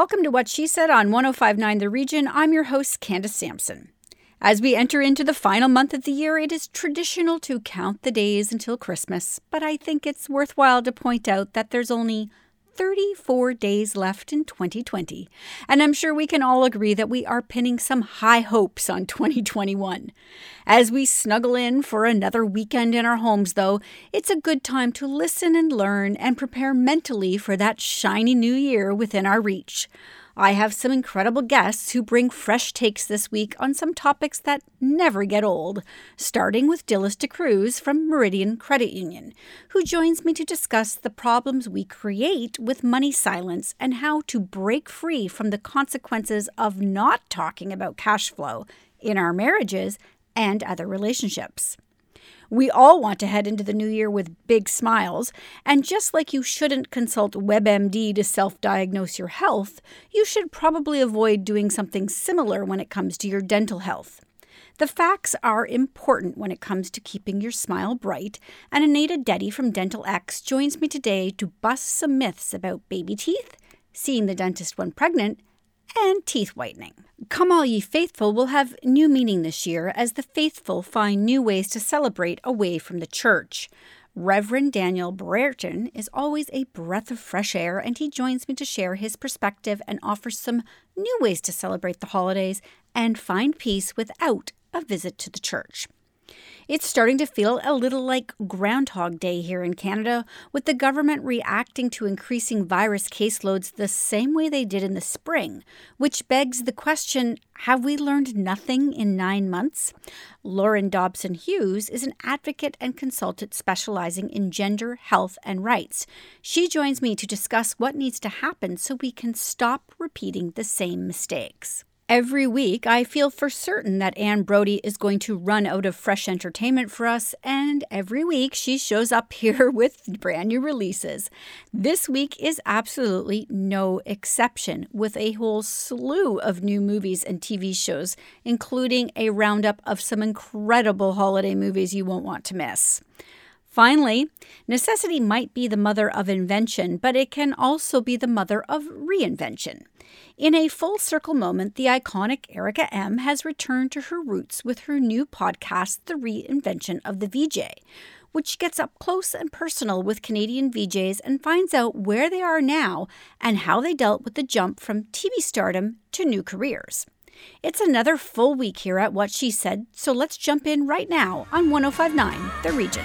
Welcome to What She Said on 1059 The Region. I'm your host, Candace Sampson. As we enter into the final month of the year, it is traditional to count the days until Christmas, but I think it's worthwhile to point out that there's only 34 days left in 2020, and I'm sure we can all agree that we are pinning some high hopes on 2021. As we snuggle in for another weekend in our homes, though, it's a good time to listen and learn and prepare mentally for that shiny new year within our reach. I have some incredible guests who bring fresh takes this week on some topics that never get old, starting with Dilys D'Cruz from Meridian Credit Union, who joins me to discuss the problems we create with money silence and how to break free from the consequences of not talking about cash flow in our marriages and other relationships. We all want to head into the new year with big smiles, and just like you shouldn't consult WebMD to self diagnose your health, you should probably avoid doing something similar when it comes to your dental health. The facts are important when it comes to keeping your smile bright, and Anaida Deti from Dental X joins me today to bust some myths about baby teeth, seeing the dentist when pregnant, and teeth whitening. Come All Ye Faithful will have new meaning this year as the faithful find new ways to celebrate away from the church. Reverend Daniel Brereton is always a breath of fresh air, and he joins me to share his perspective and offers some new ways to celebrate the holidays and find peace without a visit to the church. It's starting to feel a little like Groundhog Day here in Canada, with the government reacting to increasing virus caseloads the same way they did in the spring, which begs the question have we learned nothing in nine months? Lauren Dobson Hughes is an advocate and consultant specializing in gender, health, and rights. She joins me to discuss what needs to happen so we can stop repeating the same mistakes. Every week, I feel for certain that Anne Brodie is going to run out of fresh entertainment for us, and every week she shows up here with brand new releases. This week is absolutely no exception, with a whole slew of new movies and TV shows, including a roundup of some incredible holiday movies you won't want to miss. Finally, necessity might be the mother of invention, but it can also be the mother of reinvention. In a full circle moment, the iconic Erica M has returned to her roots with her new podcast, The Reinvention of the VJ, which gets up close and personal with Canadian VJs and finds out where they are now and how they dealt with the jump from TV stardom to new careers. It's another full week here at What She Said, so let's jump in right now on 1059 The Region.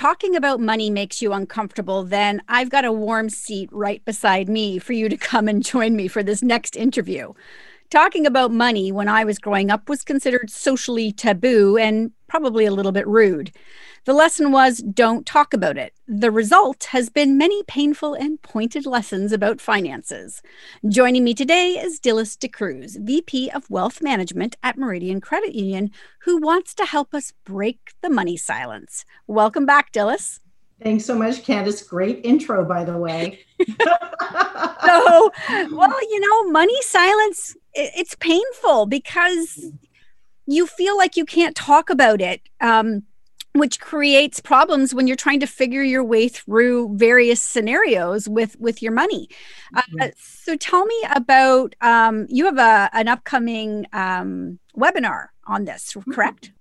Talking about money makes you uncomfortable, then I've got a warm seat right beside me for you to come and join me for this next interview. Talking about money when I was growing up was considered socially taboo and probably a little bit rude. The lesson was don't talk about it. The result has been many painful and pointed lessons about finances. Joining me today is Dilys D'Cruz, VP of Wealth Management at Meridian Credit Union, who wants to help us break the money silence. Welcome back, Dilys. Thanks so much, Candace. Great intro, by the way. so, well, you know, money silence, it's painful because you feel like you can't talk about it. Um, which creates problems when you're trying to figure your way through various scenarios with with your money uh, so tell me about um, you have a, an upcoming um, webinar on this correct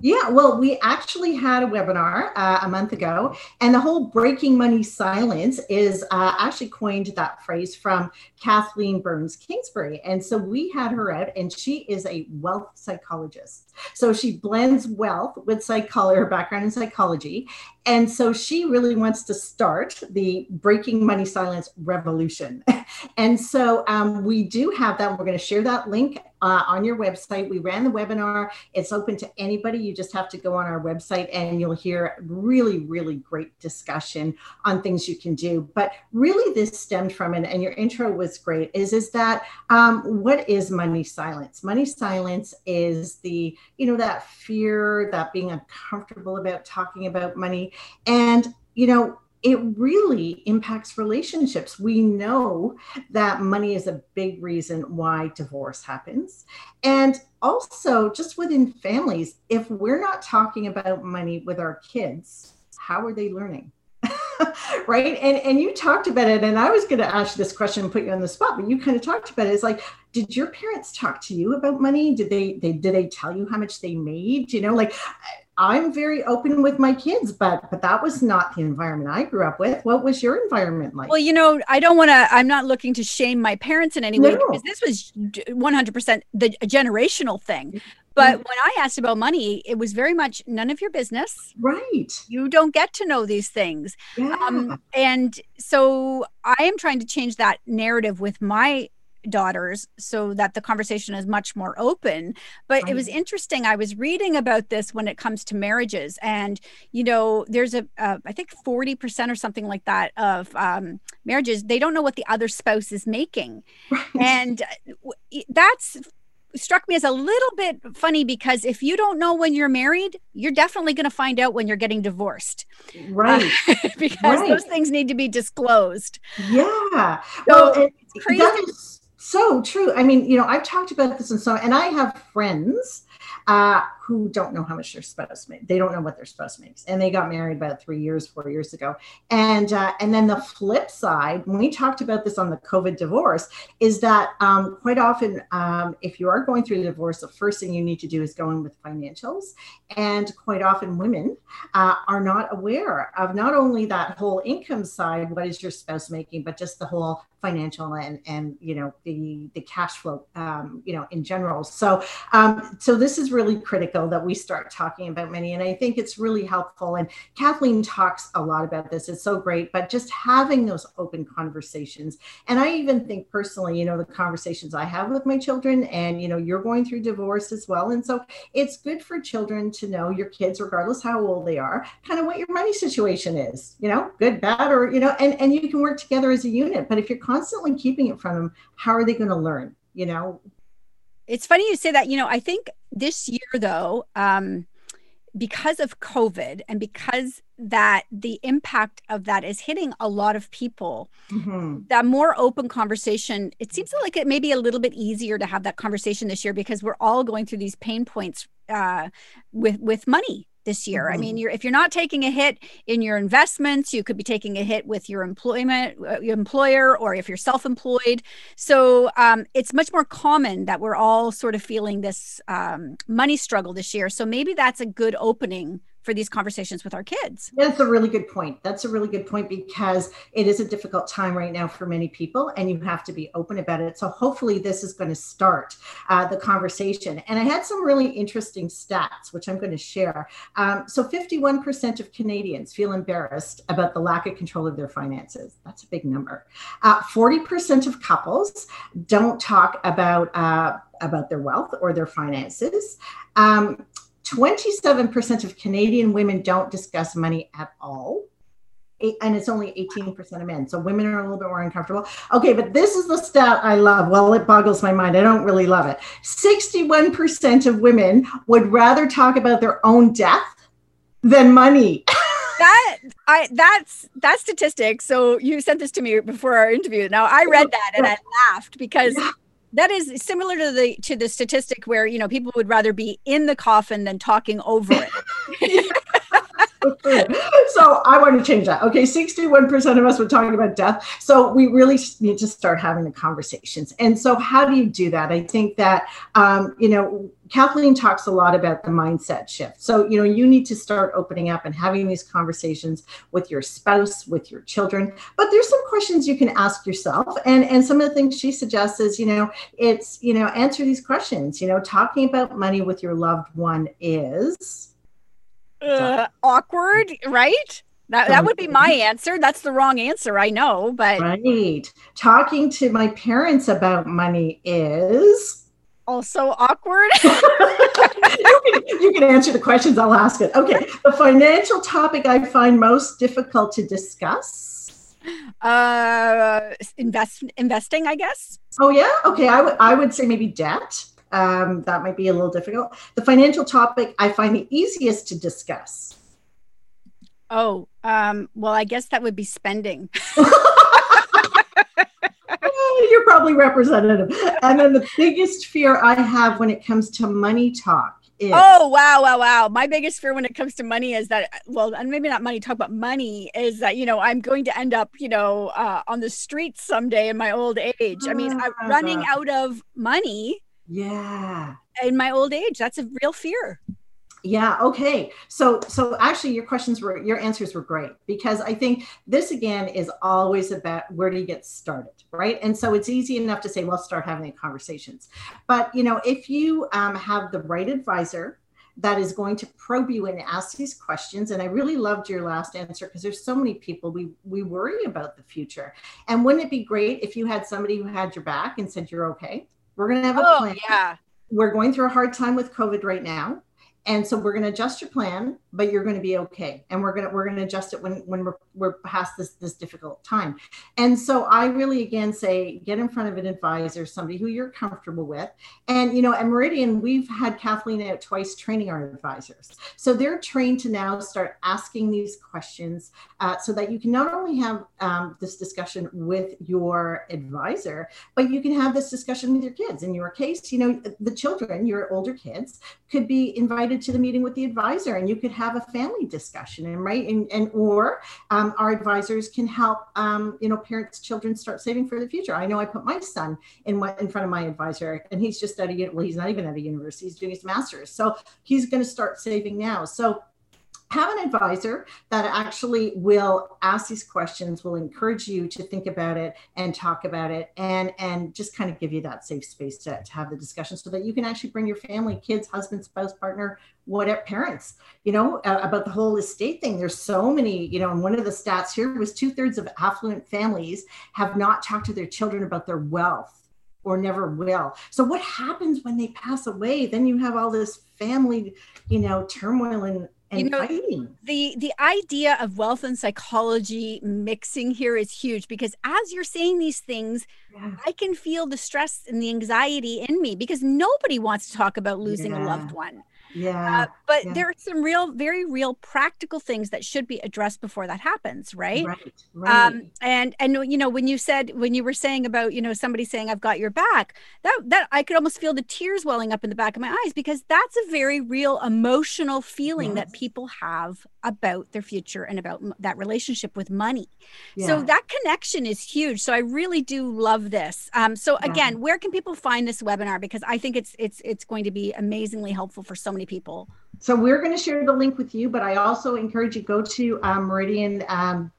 yeah, well, we actually had a webinar uh, a month ago, and the whole breaking money silence is uh, actually coined that phrase from Kathleen Burns Kingsbury. And so we had her out, and she is a wealth psychologist. So she blends wealth with psychology, her background in psychology. And so she really wants to start the breaking money silence revolution. and so um, we do have that. We're going to share that link uh, on your website. We ran the webinar. It's open to anybody. You just have to go on our website and you'll hear really, really great discussion on things you can do. But really, this stemmed from, and, and your intro was great, is, is that um, what is money silence? Money silence is the, you know, that fear, that being uncomfortable about talking about money. And, you know, it really impacts relationships. We know that money is a big reason why divorce happens. And also, just within families, if we're not talking about money with our kids, how are they learning? right and and you talked about it and i was going to ask this question and put you on the spot but you kind of talked about it it's like did your parents talk to you about money did they they did they tell you how much they made you know like I'm very open with my kids, but but that was not the environment I grew up with. What was your environment like? Well, you know, I don't want to. I'm not looking to shame my parents in any way no. because this was 100 percent the generational thing. But mm-hmm. when I asked about money, it was very much none of your business. Right. You don't get to know these things. Yeah. Um, and so I am trying to change that narrative with my daughters so that the conversation is much more open but right. it was interesting i was reading about this when it comes to marriages and you know there's a uh, I think 40% or something like that of um, marriages they don't know what the other spouse is making right. and uh, that's struck me as a little bit funny because if you don't know when you're married, you're definitely going to find out when you're getting divorced. Right. Uh, because right. those things need to be disclosed. Yeah. So well, crazy. That is so true. I mean, you know, I've talked about this and so, and I have friends uh, who don't know how much their spouse makes. They don't know what their spouse makes, and they got married about three years, four years ago. And uh, and then the flip side, when we talked about this on the COVID divorce, is that um, quite often, um, if you are going through the divorce, the first thing you need to do is go in with financials. And quite often, women uh, are not aware of not only that whole income side, what is your spouse making, but just the whole financial and and you know the the cash flow um, you know in general so um, so this is really critical that we start talking about money and i think it's really helpful and kathleen talks a lot about this it's so great but just having those open conversations and i even think personally you know the conversations i have with my children and you know you're going through divorce as well and so it's good for children to know your kids regardless how old they are kind of what your money situation is you know good bad or you know and and you can work together as a unit but if you're constantly keeping it from them, how are they going to learn? You know? It's funny you say that. You know, I think this year, though, um, because of COVID and because that the impact of that is hitting a lot of people, mm-hmm. that more open conversation, it seems like it may be a little bit easier to have that conversation this year because we're all going through these pain points uh, with with money this year. Mm-hmm. I mean, you're, if you're not taking a hit in your investments, you could be taking a hit with your employment, uh, your employer, or if you're self-employed. So um, it's much more common that we're all sort of feeling this um, money struggle this year. So maybe that's a good opening for these conversations with our kids. That's a really good point. That's a really good point because it is a difficult time right now for many people, and you have to be open about it. So hopefully, this is going to start uh, the conversation. And I had some really interesting stats, which I'm going to share. Um, so 51% of Canadians feel embarrassed about the lack of control of their finances. That's a big number. Uh, 40% of couples don't talk about uh, about their wealth or their finances. Um, 27% of Canadian women don't discuss money at all. And it's only 18% of men. So women are a little bit more uncomfortable. Okay, but this is the stat I love. Well, it boggles my mind. I don't really love it. 61% of women would rather talk about their own death than money. that I that's that statistic. So you sent this to me before our interview. Now I read that and I laughed because that is similar to the to the statistic where you know people would rather be in the coffin than talking over it so I want to change that. Okay, 61% of us were talking about death. So we really need to start having the conversations. And so, how do you do that? I think that, um, you know, Kathleen talks a lot about the mindset shift. So, you know, you need to start opening up and having these conversations with your spouse, with your children. But there's some questions you can ask yourself. And, and some of the things she suggests is, you know, it's, you know, answer these questions. You know, talking about money with your loved one is uh, awkward, right? That, that would be my answer. That's the wrong answer, I know, but right. Talking to my parents about money is also awkward. you, can, you can answer the questions, I'll ask it. Okay. The financial topic I find most difficult to discuss. Uh, invest investing, I guess. Oh yeah. Okay. I would I would say maybe debt. Um, that might be a little difficult. The financial topic I find the easiest to discuss. Oh, um, well, I guess that would be spending. You're probably representative. And then the biggest fear I have when it comes to money talk is. Oh, wow, wow, wow. My biggest fear when it comes to money is that, well, and maybe not money talk, about money is that, you know, I'm going to end up, you know, uh, on the streets someday in my old age. I mean, I'm running ah. out of money. Yeah. In my old age. That's a real fear. Yeah. Okay. So, so actually, your questions were, your answers were great because I think this again is always about where do you get started, right? And so it's easy enough to say, well, start having conversations. But you know, if you um, have the right advisor that is going to probe you and ask these questions, and I really loved your last answer because there's so many people we we worry about the future. And wouldn't it be great if you had somebody who had your back and said, "You're okay. We're going to have a oh, plan." Yeah. We're going through a hard time with COVID right now and so we're going to adjust your plan but you're going to be okay. And we're going to we're going to adjust it when when we're, we're past this this difficult time. And so i really again say get in front of an advisor somebody who you're comfortable with. And you know at meridian we've had kathleen out twice training our advisors. So they're trained to now start asking these questions uh, so that you can not only have um, this discussion with your advisor but you can have this discussion with your kids. In your case you know the children your older kids could be invited to the meeting with the advisor and you could have a family discussion and right and, and or um, our advisors can help um, you know parents children start saving for the future. I know i put my son in what in front of my advisor and he's just studying well he's not even at a university he's doing his master's so he's going to start saving now. So have an advisor that actually will ask these questions will encourage you to think about it and talk about it and and just kind of give you that safe space to, to have the discussion so that you can actually bring your family kids husband spouse partner whatever parents you know uh, about the whole estate thing. There's so many you know and one of the stats here was two-thirds of affluent families have not talked to their children about their wealth or never will. So what happens when they pass away? Then you have all this family you know turmoil and and you know, fighting. The the idea of wealth and psychology mixing here is huge because as you're saying these things, yeah. I can feel the stress and the anxiety in me because nobody wants to talk about losing yeah. a loved one. Yeah. Uh, but yeah. there are some real, very real practical things that should be addressed before that happens, right? Right. right. Um, and and you know, when you said when you were saying about, you know, somebody saying I've got your back, that that I could almost feel the tears welling up in the back of my eyes because that's a very real emotional feeling yes. that people have about their future and about that relationship with money. Yeah. So that connection is huge. So I really do love this. Um, so again, yeah. where can people find this webinar? Because I think it's it's it's going to be amazingly helpful for so many people? So we're going to share the link with you, but I also encourage you go to um, Meridian. Um,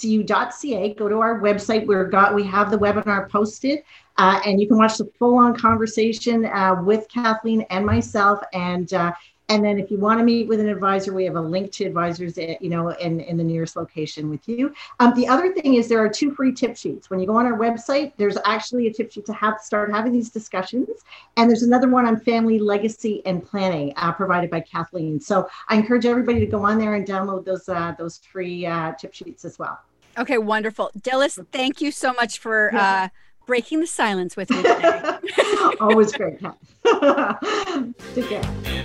cu.ca go to our website we're got we have the webinar posted uh, and you can watch the full-on conversation uh, with kathleen and myself and uh, and then if you want to meet with an advisor, we have a link to advisors, at, eh, you know, in, in the nearest location with you. Um, the other thing is there are two free tip sheets. When you go on our website, there's actually a tip sheet to have start having these discussions. And there's another one on family legacy and planning uh, provided by Kathleen. So I encourage everybody to go on there and download those uh, those free uh, tip sheets as well. Okay, wonderful. Dilys, thank you so much for uh, breaking the silence with me today. Always great. Take care.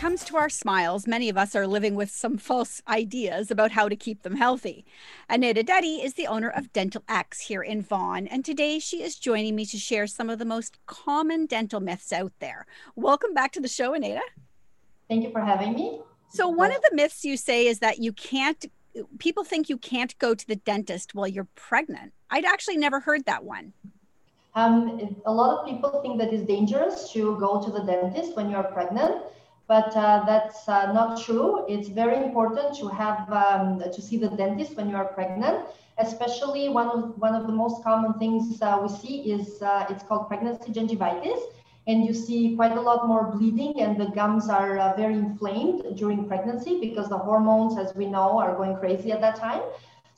Comes to our smiles, many of us are living with some false ideas about how to keep them healthy. Anaida Deti is the owner of Dental X here in Vaughan, and today she is joining me to share some of the most common dental myths out there. Welcome back to the show, Anaida. Thank you for having me. So, one of the myths you say is that you can't, people think you can't go to the dentist while you're pregnant. I'd actually never heard that one. Um, a lot of people think that it's dangerous to go to the dentist when you're pregnant, but uh, that's uh, not true. It's very important to have um, to see the dentist when you are pregnant. Especially one of one of the most common things uh, we see is uh, it's called pregnancy gingivitis, and you see quite a lot more bleeding, and the gums are uh, very inflamed during pregnancy because the hormones, as we know, are going crazy at that time.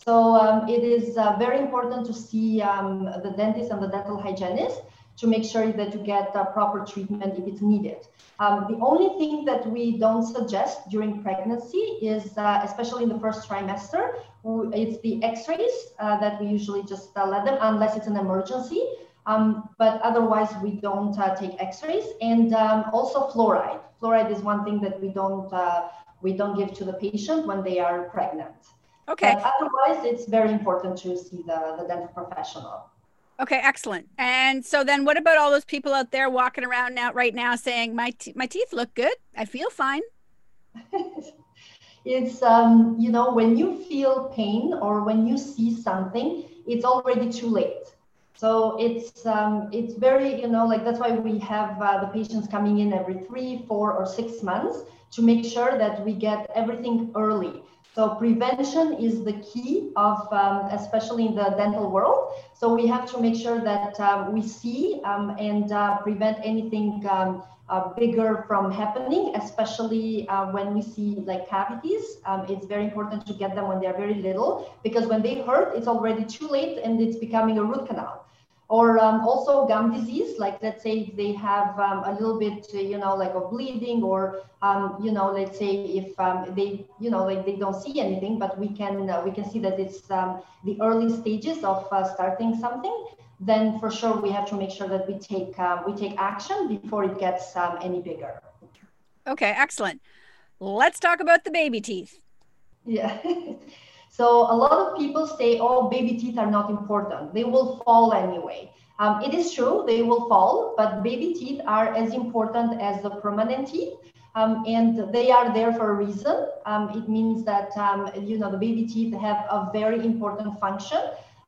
So um, it is uh, very important to see um, the dentist and the dental hygienist to make sure that you get uh, proper treatment if it's needed. Um, the only thing that we don't suggest during pregnancy is, uh, especially in the first trimester, it's the x-rays uh, that we usually just uh, let them unless it's an emergency. Um, but otherwise, we don't uh, take x-rays. And um, also fluoride. Fluoride is one thing that we don't, we don't give to the patient when they are pregnant. Okay. But otherwise, it's very important to see the, the dental professional. Okay, excellent. And so then what about all those people out there walking around now right now saying my my teeth look good. I feel fine. it's um, you know, when you feel pain or when you see something, it's already too late. So it's um, it's very you know like that's why we have uh, the patients coming in every three, four, or six months to make sure that we get everything early. So prevention is the key of, um, especially in the dental world. So we have to make sure that um, we see um, and uh, prevent anything um, uh, bigger from happening, especially uh, when we see like cavities. Um, it's very important to get them when they're very little because when they hurt, it's already too late and it's becoming a root canal or um, also gum disease like let's say if they have um, a little bit uh, you know like a bleeding or um, you know let's say if um, they you know like they don't see anything but we can uh, we can see that it's um, the early stages of uh, starting something then for sure we have to make sure that we take um, we take action before it gets any bigger. Okay excellent. Let's talk about the baby teeth. Yeah So a lot of people say, oh, baby teeth are not important. They will fall anyway. Um, it is true, they will fall, but baby teeth are as important as the permanent teeth. Um, and they are there for a reason. Um, it means that, um, you know, the baby teeth have a very important function.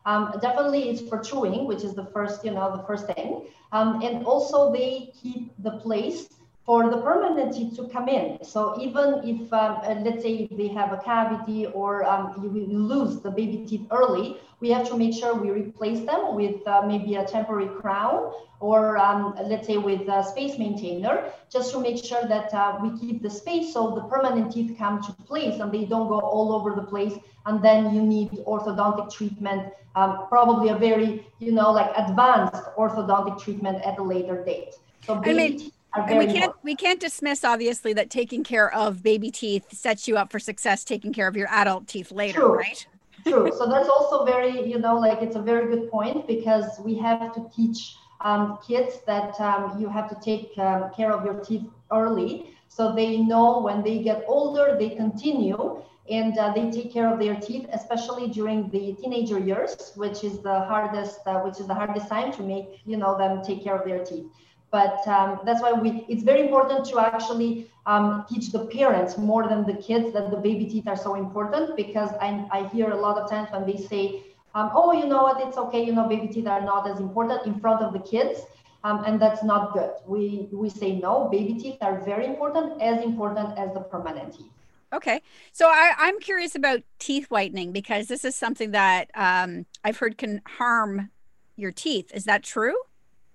Um, definitely it's for chewing, which is the first, you know, the first thing. Um, and also they keep the place for the permanent teeth to come in. So even if, um, uh, let's say if they have a cavity or um, you, lose the baby teeth early, we have to make sure we replace them with uh, maybe a temporary crown or um, let's say with a space maintainer, just to make sure that uh, we keep the space so the permanent teeth come to place and they don't go all over the place. And then you need orthodontic treatment, um, probably a very, you know, like advanced orthodontic treatment at a later date. So I mean, and we can't we can't dismiss obviously that taking care of baby teeth sets you up for success taking care of your adult teeth later True. right True. So that's also very, you know, like it's a very good point because we have to teach um, kids that um, you have to take um, care of your teeth early so they know when they get older, they continue and uh, they take care of their teeth, especially during the teenager years, which is the hardest, uh, which is the hardest time to make, you know, them take care of their teeth. But um, that's why we, it's very important to actually um, teach the parents more than the kids that the baby teeth are so important because I, I hear a lot of times when they say, um, oh, you know what, it's okay, you know, baby teeth are not as important in front of the kids. Um, and that's not good. We, we say no, baby teeth are very important, as important as the permanent teeth. Okay. So I, I'm curious about teeth whitening because this is something that um, I've heard can harm your teeth. Is that true?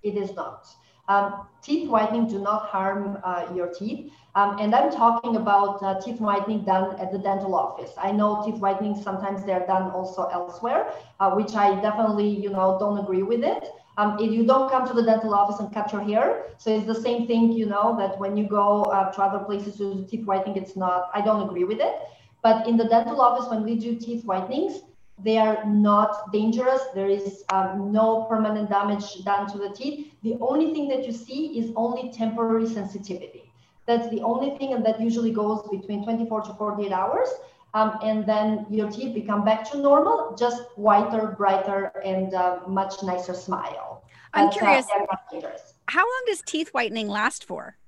It is not. Um, teeth whitening do not harm uh, your teeth. Um, and I'm talking about uh, teeth whitening done at the dental office. I know teeth whitening sometimes they're done also elsewhere, uh, which I definitely, you know, don't agree with it. Um, if you don't come to the dental office and cut your hair, so it's the same thing, you know, that when you go uh, to other places to do teeth whitening, it's not. I don't agree with it. But in the dental office, when we do teeth whitenings, they are not dangerous. There is um, no permanent damage done to the teeth. The only thing that you see is only temporary sensitivity. That's the only thing, and that usually goes between 24 to 48 hours. Um, and then your teeth become back to normal, just whiter, brighter, and uh, much nicer smile. I'm but, curious. Uh, how long does teeth whitening last for?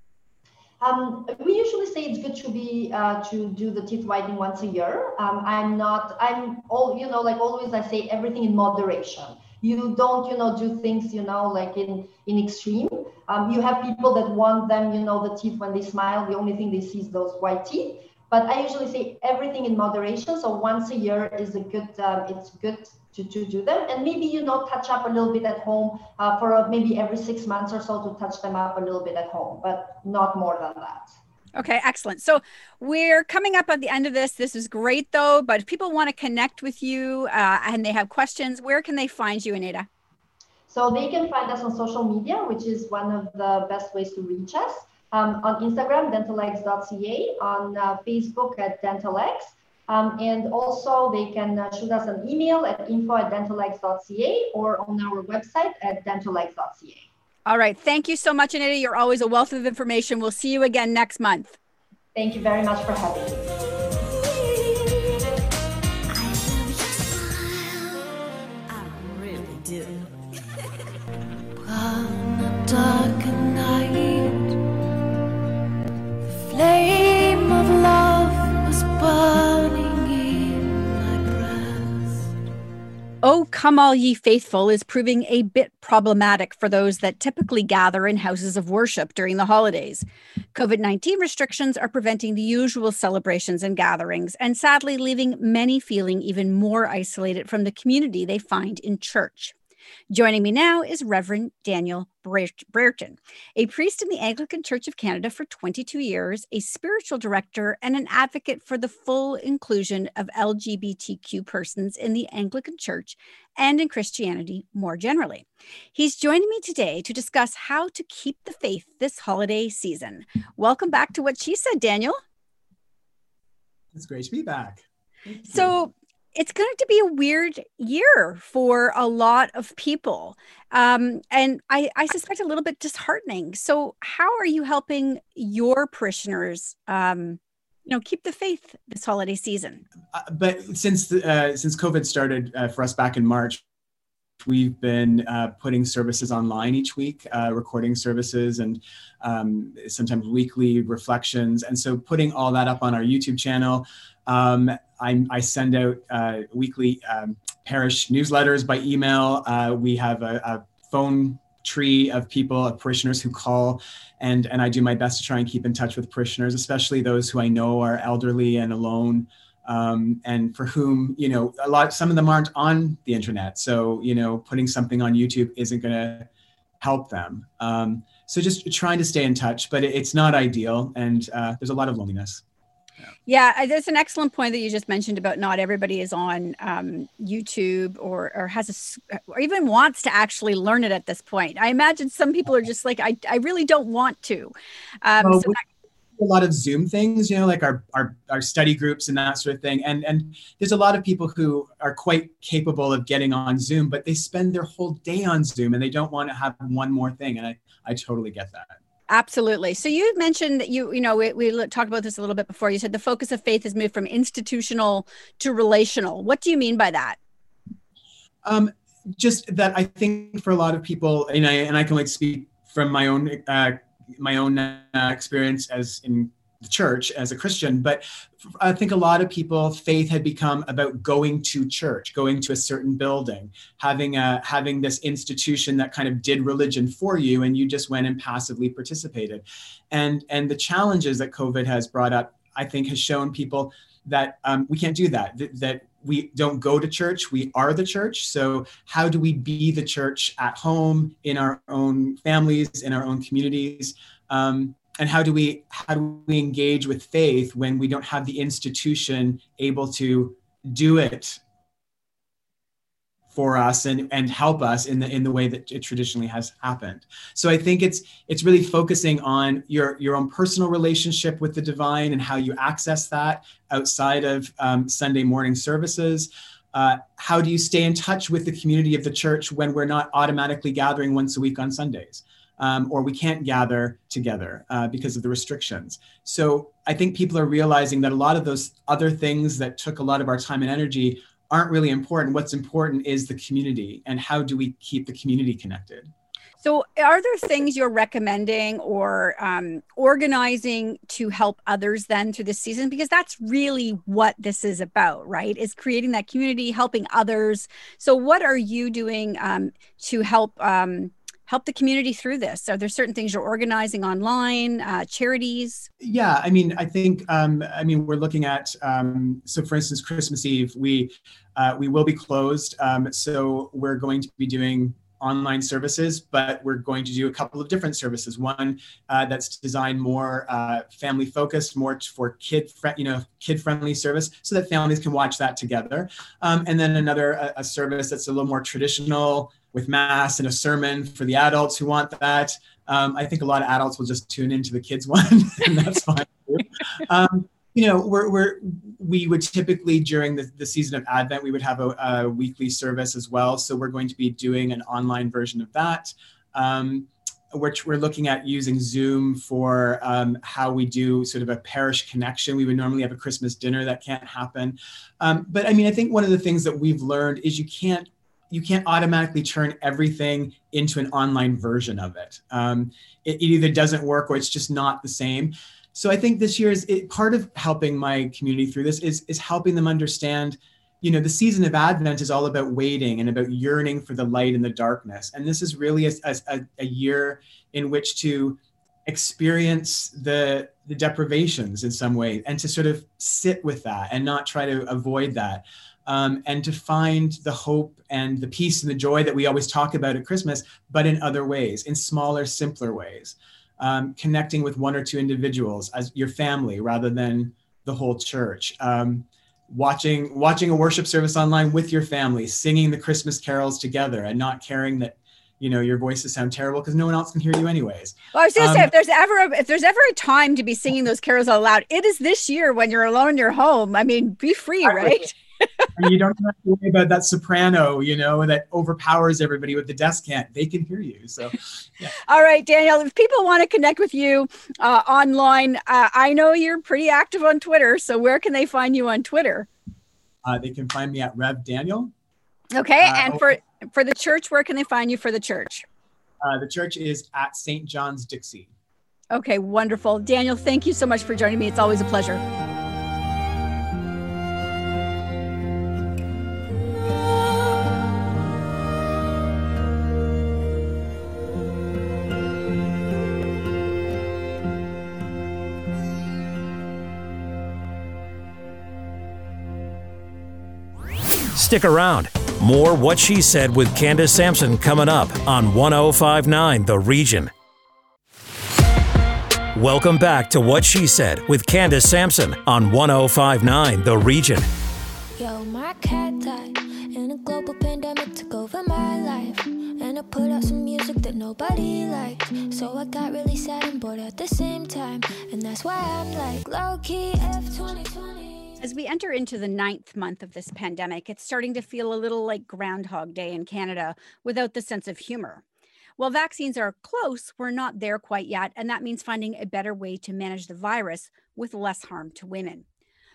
Um, we usually say it's good to be uh, to do the teeth whitening once a year. Um, I'm not. I'm all you know. Like always, I say everything in moderation you don't you know do things you know like in in extreme um, you have people that want them you know the teeth when they smile the only thing they see is those white teeth but i usually say everything in moderation so once a year is a good um, it's good to, to do them and maybe you know touch up a little bit at home uh, for uh, maybe every six months or so to touch them up a little bit at home but not more than that Okay, excellent. So we're coming up at the end of this. This is great though, but if people want to connect with you uh, and they have questions, where can they find you, Anaida? So they can find us on social media, which is one of the best ways to reach us. Um, on Instagram, dentalx.ca, on uh, Facebook at dentalx, um, and also they can uh, shoot us an email at info at dentalx.ca or on our website at dentalx.ca. All right. Thank you so much, Anaida. You're always a wealth of information. We'll see you again next month. Thank you very much for having me. dark Oh, Come All Ye Faithful is proving a bit problematic for those that typically gather in houses of worship during the holidays. COVID 19 restrictions are preventing the usual celebrations and gatherings, and sadly, leaving many feeling even more isolated from the community they find in church. Joining me now is Reverend Daniel Brereton, a priest in the Anglican Church of Canada for 22 years, a spiritual director, and an advocate for the full inclusion of LGBTQ persons in the Anglican Church and in Christianity more generally. He's joining me today to discuss how to keep the faith this holiday season. Welcome back to What She Said, Daniel. It's great to be back. So, it's going to be a weird year for a lot of people. Um, and I, I, suspect a little bit disheartening. So, how are you helping your parishioners, um, you know, keep the faith this holiday season? Uh, but since the, uh, since COVID started uh, for us back in March, we've been uh, putting services online each week, uh, recording services and um, sometimes weekly reflections. And so, putting all that up on our YouTube channel. Um, I, I send out uh, weekly um, parish newsletters by email. Uh, we have a, a, phone tree of people, of parishioners who call, and and I do my best to try and keep in touch with parishioners, especially those who I know are elderly and alone. Um, and for whom you know a lot some of them aren't on the internet so you know putting something on youtube isn't going to help them um, so just trying to stay in touch but it, it's not ideal and uh, there's a lot of loneliness yeah, that's an excellent point that you just mentioned about not everybody is on um, YouTube or or has a or even wants to actually learn it at this point. I imagine some people are just like, I, I really don't want to. Um, well, so that- a lot of Zoom things, you know, like our, our our study groups and that sort of thing. And and there's a lot of people who are quite capable of getting on Zoom, but they spend their whole day on Zoom and they don't want to have one more thing. And I, I totally get that. Absolutely. So you mentioned that you, you know, we, we talked about this a little bit before. You said the focus of faith has moved from institutional to relational. What do you mean by that? Um, just that I think for a lot of people, and I and I can like speak from my own uh, my own uh, experience as in the church as a Christian, but I think a lot of people faith had become about going to church, going to a certain building, having a having this institution that kind of did religion for you, and you just went and passively participated. And and the challenges that COVID has brought up, I think, has shown people that um, we can't do that. That, that we don't go to church we are the church so how do we be the church at home in our own families in our own communities um, and how do we how do we engage with faith when we don't have the institution able to do it for us and, and help us in the in the way that it traditionally has happened. So I think it's it's really focusing on your your own personal relationship with the divine and how you access that outside of um, Sunday morning services. Uh, how do you stay in touch with the community of the church when we're not automatically gathering once a week on Sundays? Um, or we can't gather together uh, because of the restrictions. So I think people are realizing that a lot of those other things that took a lot of our time and energy aren't really important. What's important is the community and how do we keep the community connected. So, are there things you're recommending or um, organizing to help others then through this season? Because that's really what this is about, right? Is creating that community, helping others. So, what are you doing um, to help um, help the community through this? Are there certain things you're organizing online, uh, charities? Yeah, I mean, I think, um, I mean, we're looking at, um, so for instance, Christmas Eve, we uh, we will be closed. Um, so we're going to be doing online services, but we're going to do a couple of different services. One uh, that's designed more uh, family focused, more for kid, fr- you know, kid friendly service, so that families can watch that together. Um, and then another a, a, service that's a little more traditional with mass and a sermon for the adults who want that. Um, I think a lot of adults will just tune into the kids one, and that's fine. Um, you know, we're, we're we would typically during the, the season of Advent, we would have a, a, weekly service as well. So we're going to be doing an online version of that. Um, which we're looking at using Zoom for um, how we do sort of a parish connection. We would normally have a Christmas dinner that can't happen. Um, but I mean, I think one of the things that we've learned is you can't you can't automatically turn everything into an online version of it. Um, it. it. either doesn't work or it's just not the same. So I think this year is it, part of helping my community through this is is helping them understand. You know, the season of Advent is all about waiting and about yearning for the light in the darkness, and this is really a, a, a year in which to experience the the deprivations in some way and to sort of sit with that and not try to avoid that um, and to find the hope and the peace and the joy that we always talk about at christmas but in other ways in smaller simpler ways um, connecting with one or two individuals as your family rather than the whole church. Um, watching watching a worship service online with your family, singing the Christmas carols together, and not caring that you know your voices sound terrible because no one else can hear you anyways. Well, I was going to um, say if there's ever a, if there's ever a time to be singing those carols out loud, it is this year when you're alone in your home. I mean, be free, right? You don't have to worry about that soprano, you know, that overpowers everybody with the descant. They can hear you. So, yeah. All right, Daniel, if people want to connect with you uh, online, uh, I know you're pretty active on Twitter. So, where can they find you on Twitter? Uh, they can find me at Rev Daniel. Okay. Uh, and for, for the church, where can they find you for the church? Uh, the church is at St. John's Dixie. Okay, wonderful. Daniel, thank you so much for joining me. It's always a pleasure. Stick around. More What She Said with Candace Sampson coming up on 1059 The Region. Welcome back to What She Said with Candace Sampson on 1059 The Region. Yo, my cat died and a global pandemic took over my life. And I put out some music that nobody liked. So I got really sad and bored at the same time. And that's why I'm like low key F 2020. As we enter into the ninth month of this pandemic, it's starting to feel a little like Groundhog Day in Canada without the sense of humor. While vaccines are close, we're not there quite yet, and that means finding a better way to manage the virus with less harm to women.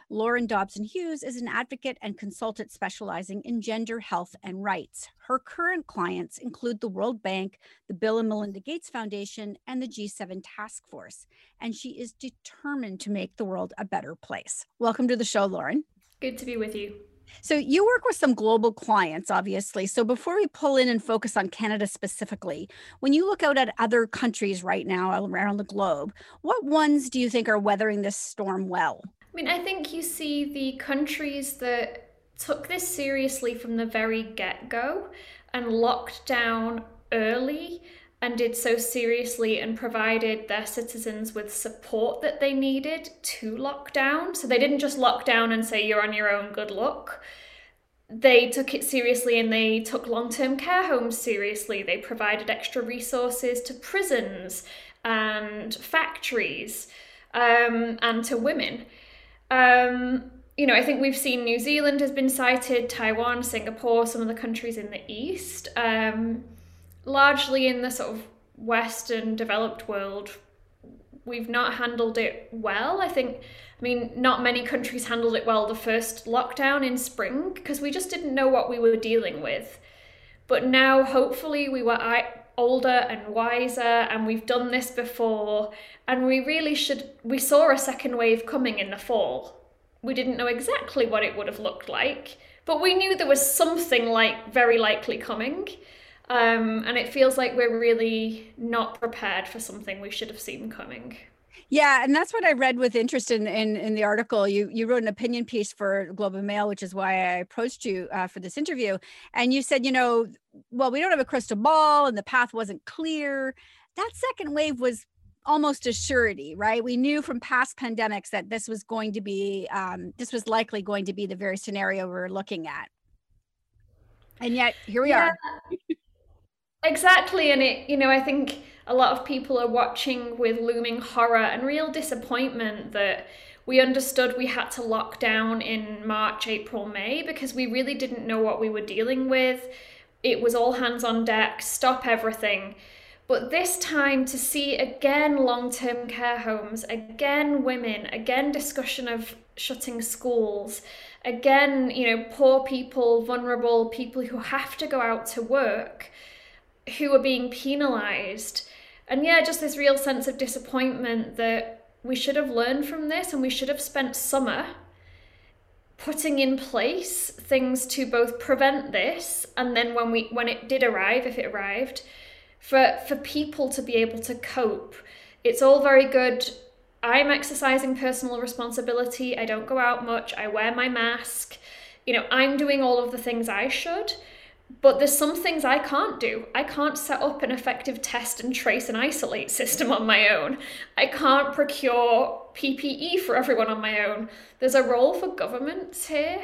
Lauren Dobson Hughes is an advocate and consultant specializing in gender health and rights. Her current clients include the World Bank, the Bill and Melinda Gates Foundation, and the G7 Task Force. And she is determined to make the world a better place. Welcome to the show, Lauren. Good to be with you. So, you work with some global clients, obviously. So, before we pull in and focus on Canada specifically, when you look out at other countries right now around the globe, what ones do you think are weathering this storm well? I mean, I think you see the countries that took this seriously from the very get go and locked down early and did so seriously and provided their citizens with support that they needed to lock down. So they didn't just lock down and say, you're on your own, good luck. They took it seriously and they took long term care homes seriously. They provided extra resources to prisons and factories um, and to women. Um, you know, I think we've seen New Zealand has been cited, Taiwan, Singapore, some of the countries in the East. Um, largely in the sort of Western developed world, we've not handled it well. I think, I mean, not many countries handled it well the first lockdown in spring because we just didn't know what we were dealing with. But now, hopefully, we were older and wiser and we've done this before. And we really should we saw a second wave coming in the fall. We didn't know exactly what it would have looked like but we knew there was something like very likely coming. Um, and it feels like we're really not prepared for something we should have seen coming yeah, and that's what I read with interest in in, in the article. You you wrote an opinion piece for Globe and Mail, which is why I approached you uh, for this interview. And you said, you know, well, we don't have a crystal ball, and the path wasn't clear. That second wave was almost a surety, right? We knew from past pandemics that this was going to be, um, this was likely going to be the very scenario we we're looking at. And yet, here we yeah. are. Exactly, and it, you know, I think a lot of people are watching with looming horror and real disappointment that we understood we had to lock down in March, April, May because we really didn't know what we were dealing with. It was all hands on deck, stop everything. But this time to see again long term care homes, again women, again discussion of shutting schools, again, you know, poor people, vulnerable people who have to go out to work, who are being penalized. And yeah, just this real sense of disappointment that we should have learned from this and we should have spent summer putting in place things to both prevent this and then when we when it did arrive if it arrived for for people to be able to cope. It's all very good. I'm exercising personal responsibility. I don't go out much. I wear my mask. You know i'm doing all of the things i should but there's some things I can't do. I can't set up an effective test and trace and isolate system on my own. I can't procure PPE for everyone on my own. There's a role for governments here.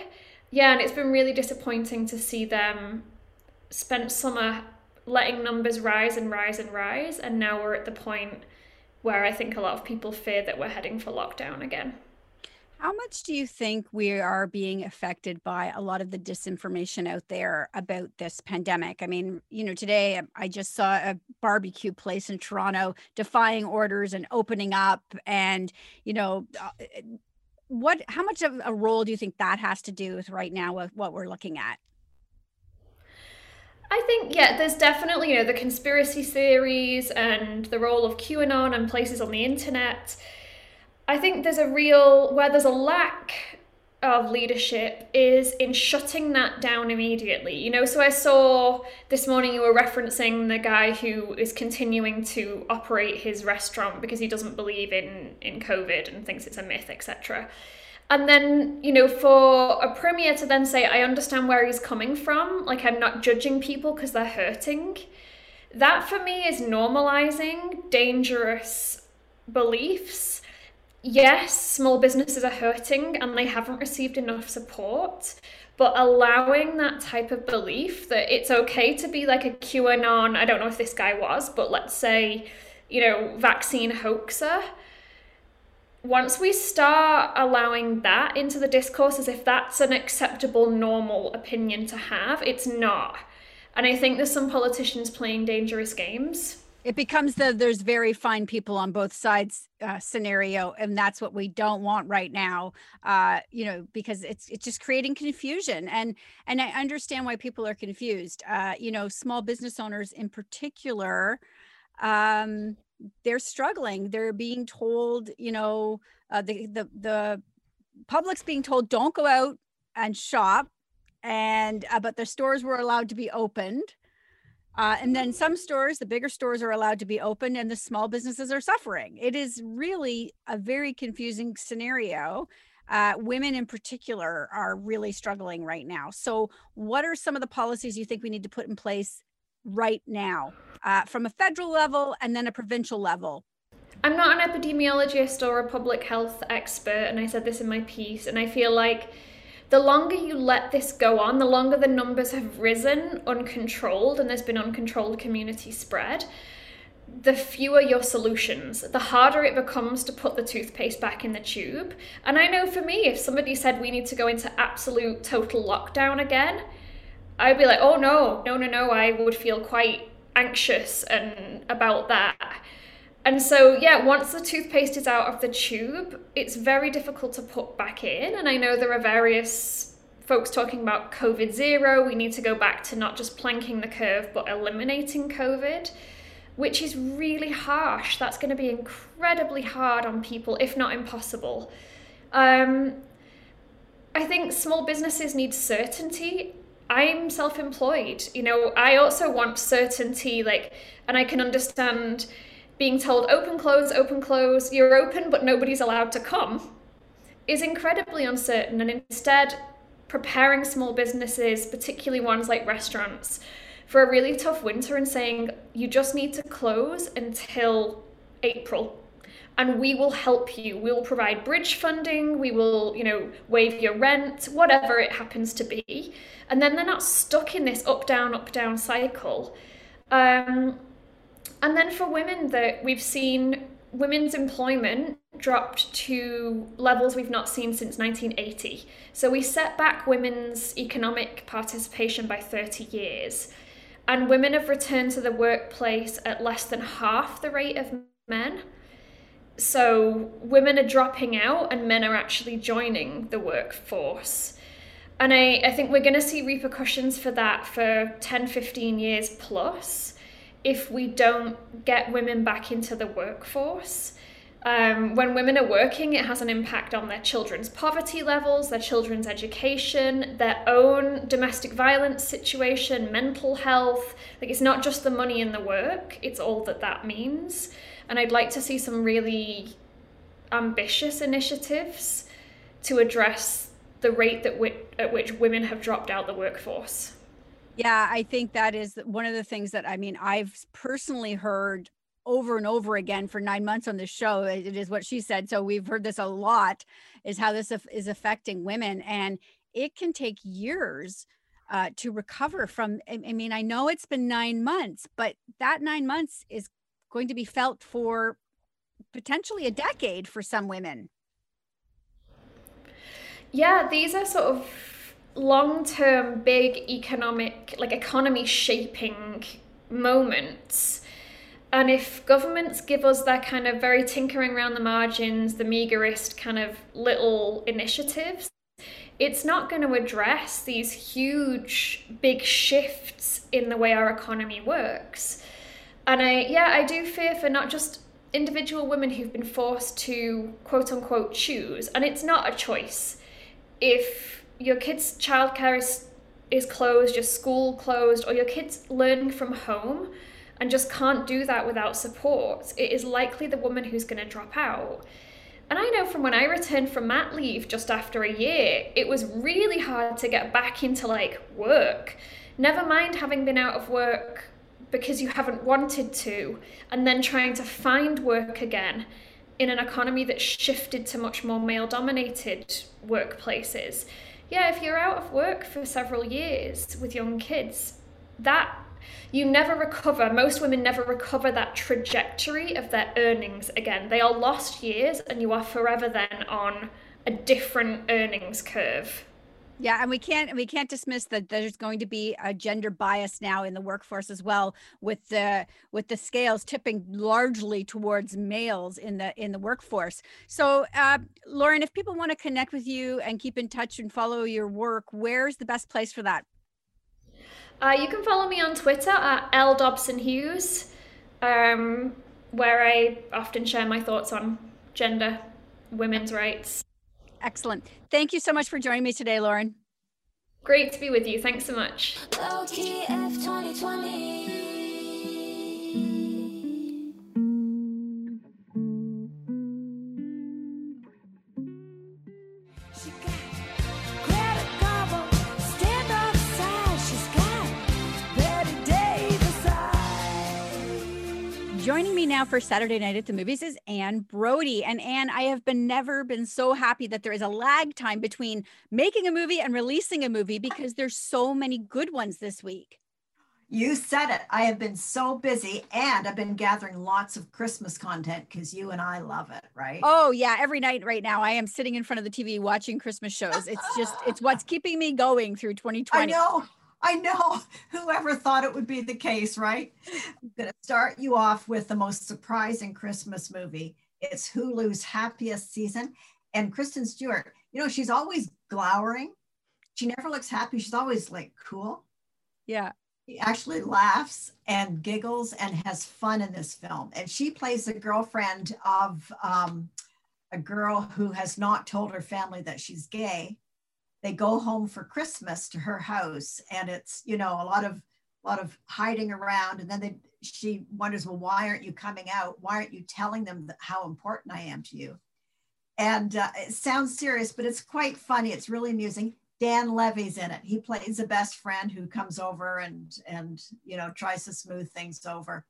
Yeah, and it's been really disappointing to see them spent summer letting numbers rise and rise and rise, and now we're at the point where I think a lot of people fear that we're heading for lockdown again. How much do you think we are being affected by a lot of the disinformation out there about this pandemic? I mean, you know, today um, I just saw a barbecue place in Toronto defying orders and opening up and, you know, uh, eh, what how much of a role do you think that has to do with right now with what we're looking at? I think, yeah, there's definitely, you know, the conspiracy theories and the role of QAnon and places on the internet I think there's a real where there's a lack of leadership is in shutting that down immediately. You know, so I saw this morning you were referencing the guy who is continuing to operate his restaurant because he doesn't believe in in COVID and thinks it's a myth, etc. And then, you know, for a premier to then say, I understand where he's coming from, like I'm not judging people because they're hurting, that for me is normalizing dangerous beliefs yes, small businesses are hurting and they haven't received enough support, but allowing that type of belief that it's okay to be like a QAnon, I don't know if this guy was, but let's say, you know, vaccine hoaxer. Once we start allowing that into the discourse as if that's an acceptable, normal opinion to have, it's not. And I think there's some politicians playing dangerous games it becomes the there's very fine people on both sides uh, scenario and that's what we don't want right now uh, you know because it's it's just creating confusion. And and i understand why people are confused. Uh, you know small business owners in particular um, they're struggling. They're being told you know uh, the the the public's being told don't go out and shop and uh, but the stores were allowed to be opened uh, and then some stores, the bigger stores, are allowed to be open, and the small businesses are suffering. It is really a very confusing scenario. Uh, women in particular are really struggling right now. So, what are some of the policies you think we need to put in place right now uh, from a federal level and then a provincial level? I'm not an epidemiologist or a public health expert, and I said this in my piece, and I feel like the longer you let this go on, the longer the numbers have risen uncontrolled and there's been uncontrolled community spread, the fewer your solutions, the harder it becomes to put the toothpaste back in the tube. And I know for me, if somebody said we need to go into absolute total lockdown again, I'd be like, oh no, no, no, no, I would feel quite anxious and about that. And so, yeah, once the toothpaste is out of the tube, it's very difficult to put back in. And I know there are various folks talking about COVID zero. We need to go back to not just planking the curve, but eliminating COVID, which is really harsh. That's going to be incredibly hard on people, if not impossible. Um, I think small businesses need certainty. I'm self employed. You know, I also want certainty, like, and I can understand being told open, close, open, close, you're open, but nobody's allowed to come is incredibly uncertain. And instead, preparing small businesses, particularly ones like restaurants, for a really tough winter and saying, you just need to close until April and we will help you. We will provide bridge funding, we will, you know, waive your rent, whatever it happens to be. And then they're not stuck in this up down up down cycle. Um, and then for women that we've seen women's employment dropped to levels we've not seen since 1980. So we set back women's economic participation by 30 years. And women have returned to the workplace at less than half the rate of men. So women are dropping out and men are actually joining the workforce. And I, I think we're going to see repercussions for that for 10, 15 years plus if we don't get women back into the workforce. Um, when women are working, it has an impact on their children's poverty levels, their children's education, their own domestic violence situation, mental health. Like, it's not just the money in the work, it's all that that means. And I'd like to see some really ambitious initiatives to address the rate that at which women have dropped out the workforce. Yeah, I think that is one of the things that I mean, I've personally heard over and over again for nine months on this show. It is what she said. So we've heard this a lot is how this is affecting women. And it can take years uh, to recover from. I mean, I know it's been nine months, but that nine months is going to be felt for potentially a decade for some women. Yeah, these are sort of long term, big economic, like economy shaping moments. And if governments give us that kind of very tinkering around the margins, the meagerest kind of little initiatives, it's not going to address these huge, big shifts in the way our economy works. And I, yeah, I do fear for not just individual women who've been forced to quote unquote choose, and it's not a choice. If your kid's childcare is is closed, your school closed, or your kid's learning from home and just can't do that without support, it is likely the woman who's going to drop out. And I know from when I returned from mat leave just after a year, it was really hard to get back into like work. Never mind having been out of work because you haven't wanted to, and then trying to find work again in an economy that shifted to much more male dominated workplaces yeah, if you're out of work for several years with young kids, that you never recover. Most women never recover that trajectory of their earnings again. They are lost years, and you are forever then on a different earnings curve. Yeah, and we can't we can't dismiss that there's going to be a gender bias now in the workforce as well, with the with the scales tipping largely towards males in the in the workforce. So, uh, Lauren, if people want to connect with you and keep in touch and follow your work, where's the best place for that? Uh, you can follow me on Twitter at L Dobson Hughes, um, where I often share my thoughts on gender, women's rights. Excellent. Thank you so much for joining me today, Lauren. Great to be with you. Thanks so much. Joining me now for Saturday Night at the Movies is Anne Brodie. And Anne, I have been never been so happy that there is a lag time between making a movie and releasing a movie because there's so many good ones this week. You said it. I have been so busy and I've been gathering lots of Christmas content because you and I love it, right? Oh, yeah. Every night right now, I am sitting in front of the TV watching Christmas shows. It's just, it's what's keeping me going through 2020. I know. I know. Whoever thought it would be the case, right? I'm going to start you off with the most surprising Christmas movie. It's Hulu's happiest season. And Kristen Stewart, you know, she's always glowering. she never looks happy. She's always like cool. Yeah. She actually laughs and giggles and has fun in this film. And she plays the girlfriend of um, a girl who has not told her family that she's gay. They go home for Christmas to her house, and it's you know a lot of a lot of hiding around. And then they she wonders, well, why aren't you coming out? Why aren't you telling them how important I am to you? And uh, it sounds serious, but it's quite funny. It's really amusing. Dan Levy's in it. He plays a best friend who comes over and and you know tries to smooth things over.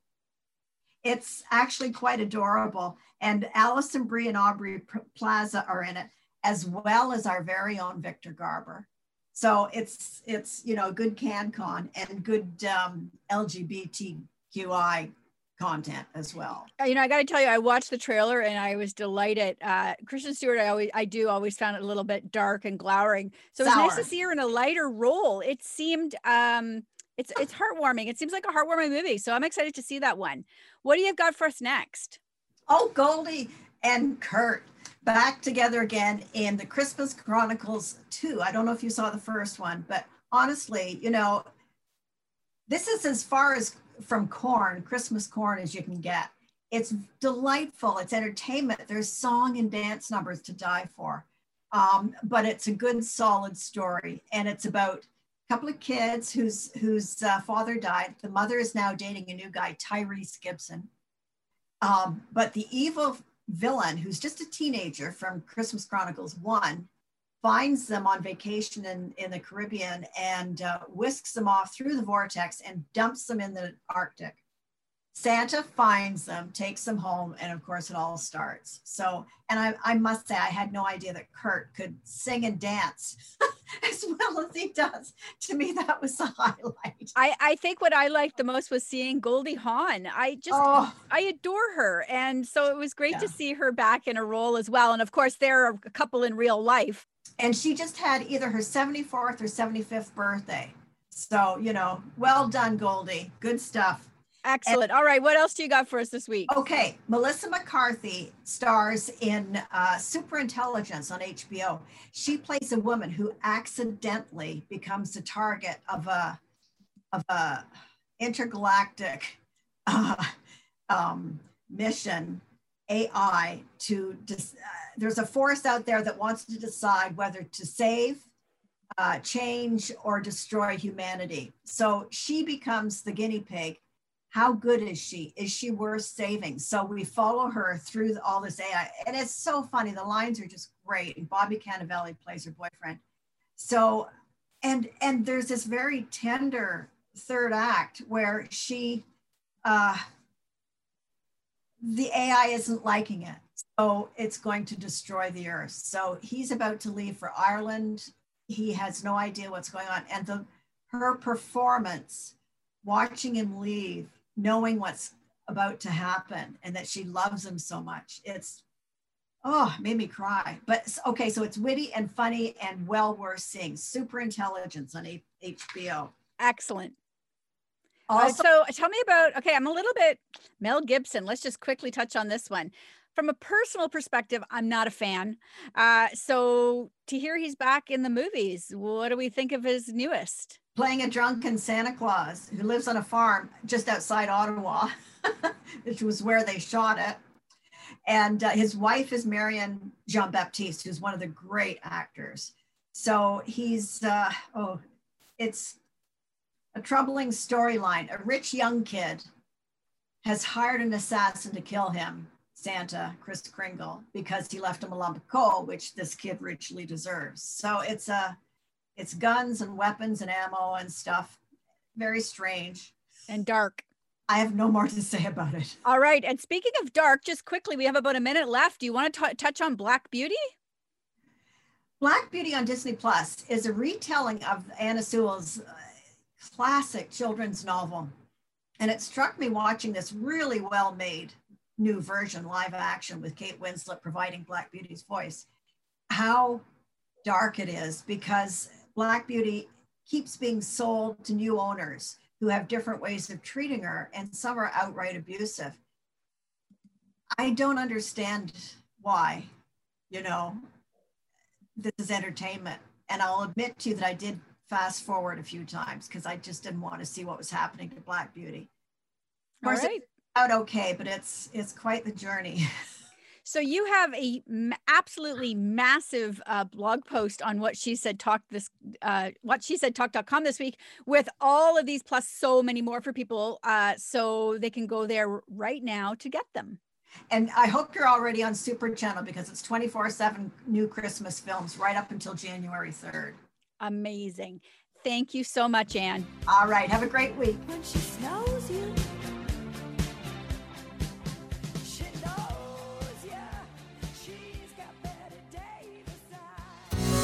It's actually quite adorable. And Alison Brie and Aubrey Plaza are in it, as well as our very own Victor Garber. So it's it's you know good CanCon and good um, LGBTQI content as well. Uh, you know, I got to tell you, I watched the trailer and I was delighted. Uh, Kristen Stewart, I always, I do always found it a little bit dark and glowering. So it's nice to see her in a lighter role. It seemed, um, it's it's heartwarming. It seems like a heartwarming movie. So I'm excited to see that one. What do you have got for us next? Oh, Goldie and Kurt back together again in the Christmas Chronicles 2. I don't know if you saw the first one, but honestly, you know, this is as far as from corn, Christmas corn, as you can get. It's delightful. It's entertainment. There's song and dance numbers to die for. Um, but it's a good, solid story. And it's about a couple of kids whose, whose uh, father died. The mother is now dating a new guy, Tyrese Gibson. Um, but the evil villain, who's just a teenager from Christmas Chronicles 1, finds them on vacation in, in the Caribbean and uh, whisks them off through the vortex and dumps them in the Arctic. Santa finds them, takes them home, and of course, it all starts. So, and I, I must say, I had no idea that Kurt could sing and dance as well as he does. To me, that was the highlight. I, I think what I liked the most was seeing Goldie Hawn. I just, oh. I adore her. And so it was great yeah. to see her back in a role as well. And of course, they're a couple in real life and she just had either her 74th or 75th birthday. So, you know, well done, Goldie. Good stuff. Excellent. And, All right. What else do you got for us this week? Okay. Melissa McCarthy stars in uh, Superintelligence on HBO. She plays a woman who accidentally becomes the target of a of a intergalactic uh, um, mission AI to dis- uh, there's a force out there that wants to decide whether to save, uh, change, or destroy humanity. So she becomes the guinea pig. How good is she? Is she worth saving? So we follow her through all this AI, and it's so funny. The lines are just great. And Bobby Cannavale plays her boyfriend. So, and and there's this very tender third act where she. Uh, the AI isn't liking it. So it's going to destroy the earth. So he's about to leave for Ireland. He has no idea what's going on. And the her performance, watching him leave, knowing what's about to happen and that she loves him so much. It's oh, made me cry. But okay, so it's witty and funny and well worth seeing. Superintelligence on HBO. Excellent. Also, uh, so tell me about okay, I'm a little bit Mel Gibson. Let's just quickly touch on this one. From a personal perspective, I'm not a fan. Uh, so to hear he's back in the movies, what do we think of his newest? Playing a drunken Santa Claus who lives on a farm just outside Ottawa, which was where they shot it. And uh, his wife is Marion Jean Baptiste, who's one of the great actors. So he's, uh, oh, it's a troubling storyline. A rich young kid has hired an assassin to kill him, Santa, Kris Kringle, because he left him a lump of coal, which this kid richly deserves. So it's a it's guns and weapons and ammo and stuff. Very strange. And dark. I have no more to say about it. All right. And speaking of dark, just quickly, we have about a minute left. Do you want to t- touch on Black Beauty? Black Beauty on Disney Plus is a retelling of Anna Sewell's uh, classic children's novel. And it struck me watching this really well made new version, live action, with Kate Winslet providing Black Beauty's voice, how dark it is because Black Beauty keeps being sold to new owners who have different ways of treating her, and some are outright abusive. I don't understand why, you know, this is entertainment And I'll admit to you that I did fast forward a few times because I just didn't want to see what was happening to Black Beauty. Of course, right. out okay, but it's it's quite the journey. So you have a m- absolutely massive uh, blog post on what she said talk this uh, what she said talk.com this week with all of these plus so many more for people uh, so they can go there right now to get them. And I hope you're already on Super Channel because it's 24 7 new Christmas films right up until January 3rd. Amazing. Thank you so much, Anne. All right. Have a great week.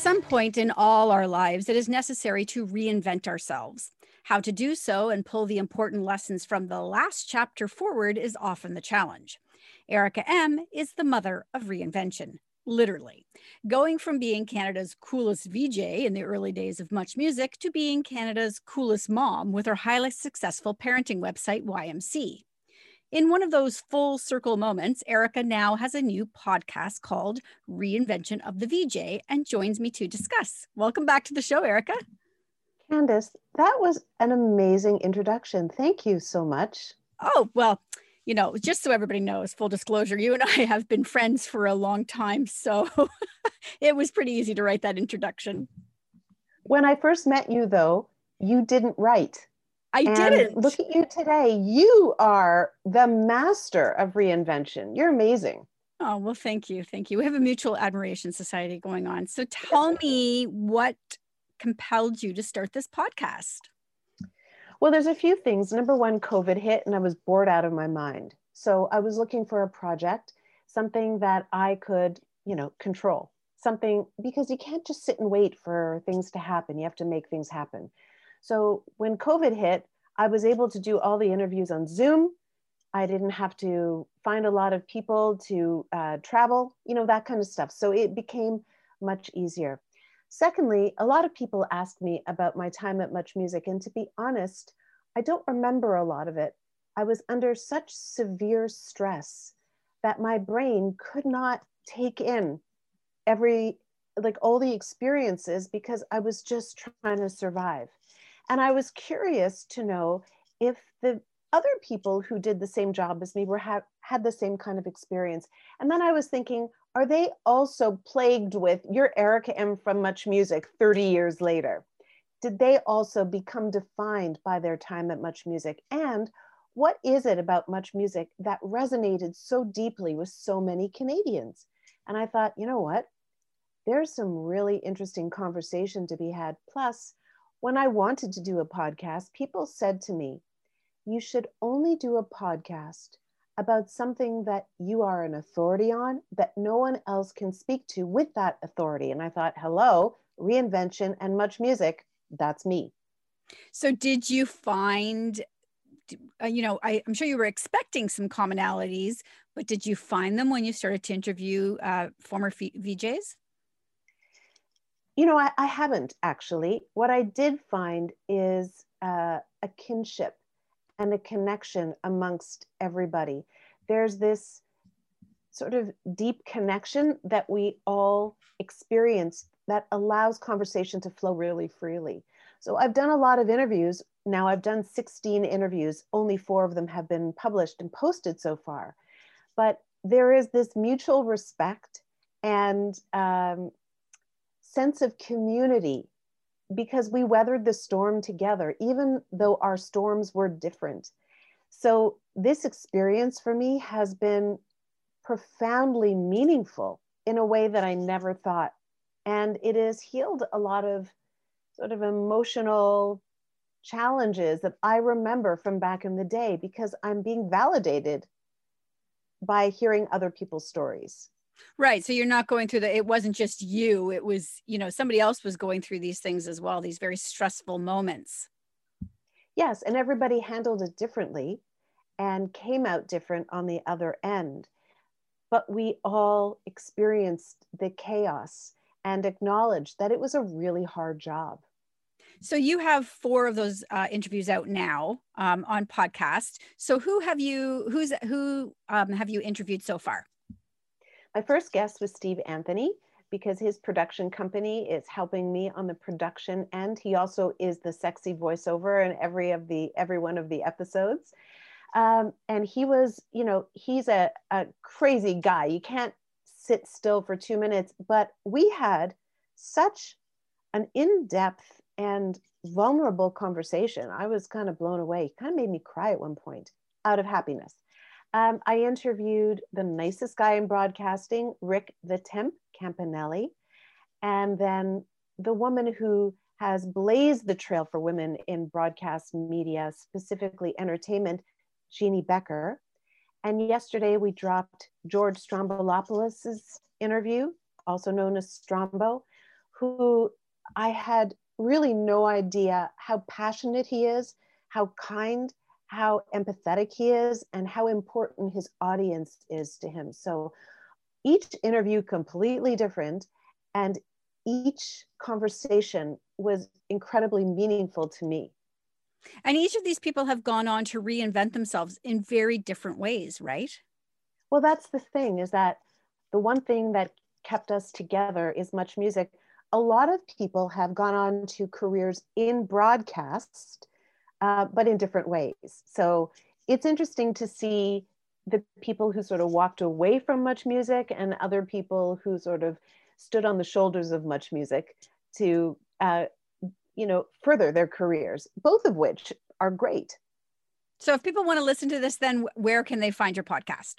Some point in all our lives, it is necessary to reinvent ourselves. How to do so and pull the important lessons from the last chapter forward is often the challenge. Erica M is the mother of reinvention, literally, going from being Canada's coolest VJ in the early days of Much Music to being Canada's coolest mom with her highly successful parenting website, YMC. In one of those full circle moments, Erica now has a new podcast called Reinvention of the VJ and joins me to discuss. Welcome back to the show, Erica. Candace, that was an amazing introduction. Thank you so much. Oh, well, you know, just so everybody knows, full disclosure, you and I have been friends for a long time. So it was pretty easy to write that introduction. When I first met you, though, you didn't write. I and didn't. Look at you today. You are the master of reinvention. You're amazing. Oh, well, thank you. Thank you. We have a mutual admiration society going on. So tell me what compelled you to start this podcast? Well, there's a few things. Number one, COVID hit and I was bored out of my mind. So I was looking for a project, something that I could, you know, control. Something because you can't just sit and wait for things to happen. You have to make things happen. So when COVID hit, I was able to do all the interviews on Zoom. I didn't have to find a lot of people to uh, travel, you know, that kind of stuff. So it became much easier. Secondly, a lot of people ask me about my time at Much Music, and to be honest, I don't remember a lot of it. I was under such severe stress that my brain could not take in every, like all the experiences because I was just trying to survive. And I was curious to know if the other people who did the same job as me were ha- had the same kind of experience. And then I was thinking, are they also plagued with your Erica M from Much Music 30 years later? Did they also become defined by their time at Much Music? And what is it about Much Music that resonated so deeply with so many Canadians? And I thought, you know what? There's some really interesting conversation to be had. Plus, when I wanted to do a podcast, people said to me, you should only do a podcast about something that you are an authority on that no one else can speak to with that authority. And I thought, hello, reinvention and much music, that's me. So, did you find, uh, you know, I, am sure you were expecting some commonalities, but did you find them when you started to interview uh, former f- VJs? You know, I, I, haven't actually. What I did find is uh, a kinship and a connection amongst everybody. There's this sort of deep connection that we all experience that allows conversation to flow really freely. So I've done a lot of interviews. Now I've done 16 interviews. Only four of them have been published and posted so far. But there is this mutual respect and um, sense of community because we weathered the storm together, even though our storms were different. So, this experience for me has been profoundly meaningful in a way that I never thought. And it has healed a lot of sort of emotional challenges that I remember from back in the day because I'm being validated by hearing other people's stories. Right. So you're not going through the, it wasn't just you, it was, you know, somebody else was going through these things as well, these very stressful moments. Yes. And everybody handled it differently and came out different on the other end. But we all experienced the chaos and acknowledged that it was a really hard job. So you have four of those uh, interviews out now um, on podcast. So who have you? Who's who um, have you interviewed so far? My first guest was Steve Anthony because his production company is helping me on the production end. He also is the sexy voiceover in every of the every one of the episodes. Um, and he was, you know, he's a, a crazy guy. You can't sit still for two minutes, but we had such an in-depth and vulnerable conversation. I was kind of blown away. He kind of made me cry at one point out of happiness. Um, I interviewed the nicest guy in broadcasting, Rick the Temp Campanelli, and then the woman who has blazed the trail for women in broadcast media, specifically entertainment, Jeannie Becker. And yesterday we dropped George Stroumboulopoulos' interview, also known as Strombo, who I had really no idea how passionate he is, how kind, how empathetic he is, and how important his audience is to him. So each interview completely different, and each conversation was incredibly meaningful to me. And each of these people have gone on to reinvent themselves in very different ways, right? Well, that's the thing is that the one thing that kept us together is much music. A lot of people have gone on to careers in broadcast, uh, but in different ways. So it's interesting to see the people who sort of walked away from much music and other people who sort of stood on the shoulders of much music to uh, you know, further their careers, both of which are great. So if people want to listen to this, then where can they find your podcast?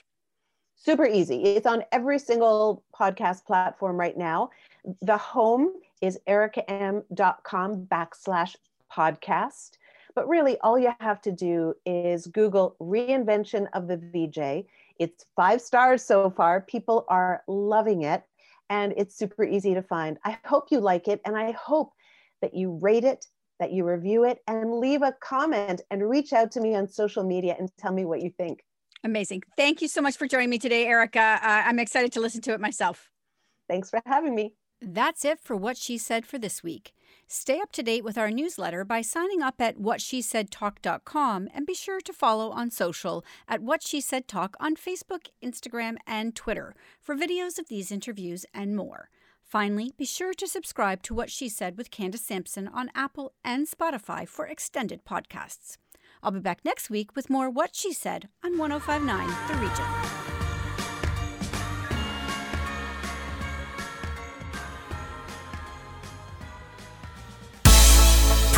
Super easy. It's on every single podcast platform right now. The home is ericaehm.com backslash podcast. But really, all you have to do is Google reinvention of the VJ. It's five stars so far. People are loving it, and it's super easy to find. I hope you like it, and I hope that you rate it, that you review it, and leave a comment and reach out to me on social media and tell me what you think. Amazing. Thank you so much for joining me today, Erica. Uh, I'm excited to listen to it myself. Thanks for having me. That's it for What She Said for this week. Stay up to date with our newsletter by signing up at whatshesaidtalk.com and be sure to follow on social at What She Said Talk on Facebook, Instagram, and Twitter for videos of these interviews and more. Finally, be sure to subscribe to What She Said with Candace Sampson on Apple and Spotify for extended podcasts. I'll be back next week with more What She Said on 1059 The Region.